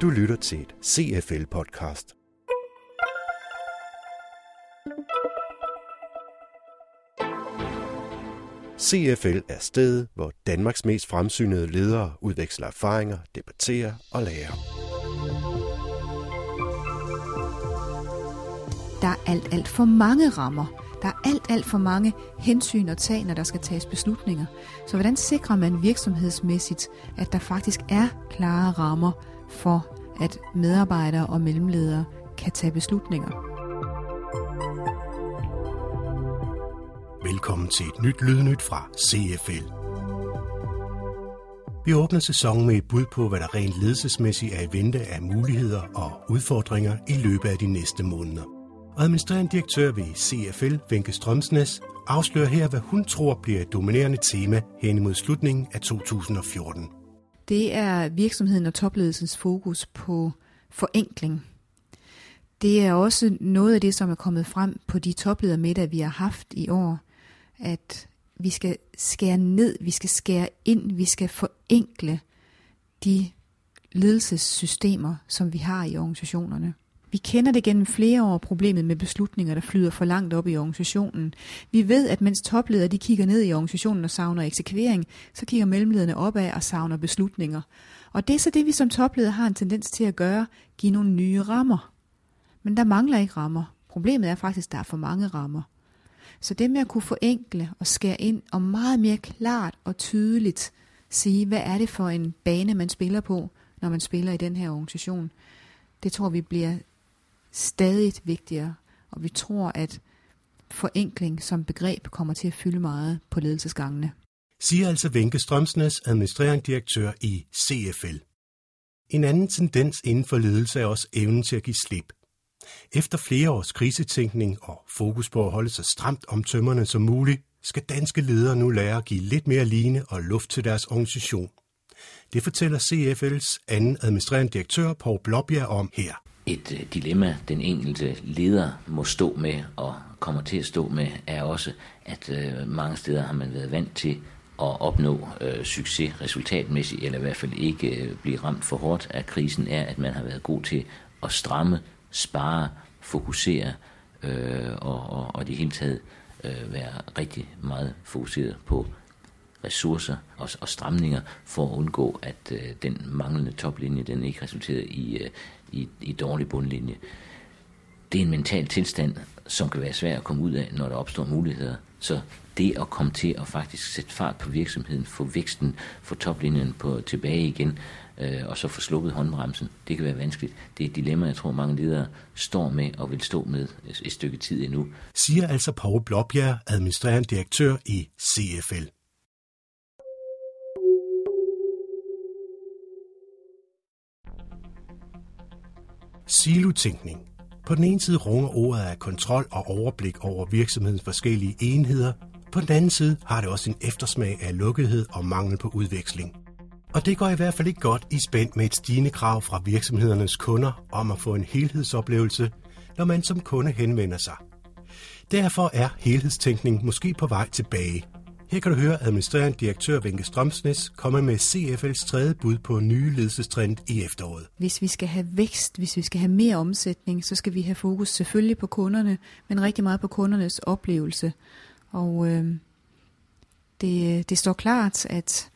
Du lytter til et CFL-podcast. CFL er stedet, hvor Danmarks mest fremsynede ledere udveksler erfaringer, debatterer og lærer. Der er alt, alt for mange rammer. Der er alt, alt for mange hensyn at tage, når der skal tages beslutninger. Så hvordan sikrer man virksomhedsmæssigt, at der faktisk er klare rammer for, at medarbejdere og mellemledere kan tage beslutninger? Velkommen til et nyt lydnyt fra CFL. Vi åbner sæsonen med et bud på, hvad der rent ledelsesmæssigt er i vente af muligheder og udfordringer i løbet af de næste måneder. Og administrerende direktør ved CFL, Venke Strømsnes, afslører her, hvad hun tror bliver et dominerende tema hen imod slutningen af 2014. Det er virksomheden og topledelsens fokus på forenkling. Det er også noget af det, som er kommet frem på de topledermiddag, vi har haft i år – at vi skal skære ned, vi skal skære ind, vi skal forenkle de ledelsessystemer, som vi har i organisationerne. Vi kender det gennem flere år problemet med beslutninger, der flyder for langt op i organisationen. Vi ved, at mens topledere de kigger ned i organisationen og savner eksekvering, så kigger mellemlederne opad og savner beslutninger. Og det er så det, vi som topleder har en tendens til at gøre, give nogle nye rammer. Men der mangler ikke rammer. Problemet er faktisk, at der er for mange rammer. Så det med at kunne forenkle og skære ind og meget mere klart og tydeligt sige, hvad er det for en bane, man spiller på, når man spiller i den her organisation, det tror vi bliver stadig vigtigere. Og vi tror, at forenkling som begreb kommer til at fylde meget på ledelsesgangene. Siger altså Venke Strømsnes, administrerende direktør i CFL. En anden tendens inden for ledelse er også evnen til at give slip. Efter flere års krisetænkning og fokus på at holde sig stramt om tømmerne som muligt, skal danske ledere nu lære at give lidt mere line og luft til deres organisation. Det fortæller CFL's anden administrerende direktør, Paul Blåbjerg, om her. Et øh, dilemma, den enkelte leder må stå med og kommer til at stå med, er også, at øh, mange steder har man været vant til at opnå øh, succes resultatmæssigt, eller i hvert fald ikke øh, blive ramt for hårdt af krisen, er, at man har været god til at stramme spare, fokusere øh, og, og, og det hele taget øh, være rigtig meget fokuseret på ressourcer og, og stramninger for at undgå, at øh, den manglende toplinje, den ikke resulterer i, øh, i, i dårlig bundlinje. Det er en mental tilstand, som kan være svær at komme ud af, når der opstår muligheder. Så det at komme til at faktisk sætte fart på virksomheden, få væksten, få toplinjen på, tilbage igen, øh, og så få sluppet håndbremsen. Det kan være vanskeligt. Det er et dilemma, jeg tror mange ledere står med og vil stå med et stykke tid endnu. Siger altså Paul Blåbjerg, administrerende direktør i CFL. Silotænkning. På den ene side runger ordet af kontrol og overblik over virksomhedens forskellige enheder. På den anden side har det også en eftersmag af lukkethed og mangel på udveksling. Og det går i hvert fald ikke godt i spænd med et stigende krav fra virksomhedernes kunder om at få en helhedsoplevelse, når man som kunde henvender sig. Derfor er helhedstænkning måske på vej tilbage. Her kan du høre administrerende direktør Vinke Strømsnes komme med CFL's tredje bud på nye ledelsestrend i efteråret. Hvis vi skal have vækst, hvis vi skal have mere omsætning, så skal vi have fokus selvfølgelig på kunderne, men rigtig meget på kundernes oplevelse. Og øh, det, det står klart, at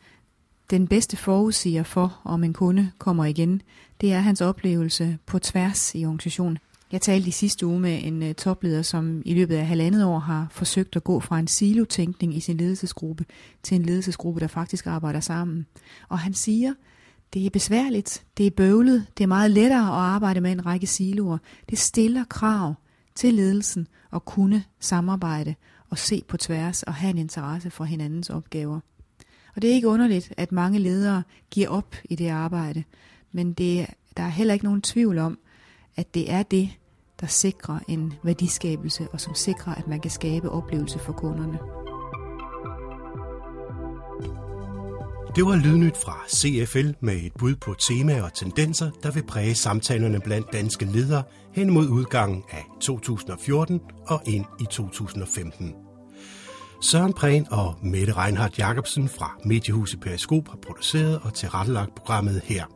den bedste forudsiger for, om en kunde kommer igen, det er hans oplevelse på tværs i organisationen. Jeg talte i sidste uge med en øh, topleder, som i løbet af halvandet år har forsøgt at gå fra en silotænkning i sin ledelsesgruppe til en ledelsesgruppe, der faktisk arbejder sammen. Og han siger, det er besværligt, det er bøvlet, det er meget lettere at arbejde med en række siloer. Det stiller krav til ledelsen at kunne samarbejde og se på tværs og have en interesse for hinandens opgaver. Og det er ikke underligt, at mange ledere giver op i det arbejde, men det, der er heller ikke nogen tvivl om, at det er det, der sikrer en værdiskabelse, og som sikrer, at man kan skabe oplevelse for kunderne. Det var Lydnyt fra CFL med et bud på temaer og tendenser, der vil præge samtalerne blandt danske ledere hen mod udgangen af 2014 og ind i 2015. Søren Prehn og Mette Reinhardt Jacobsen fra Mediehuset Periskop har produceret og tilrettelagt programmet her.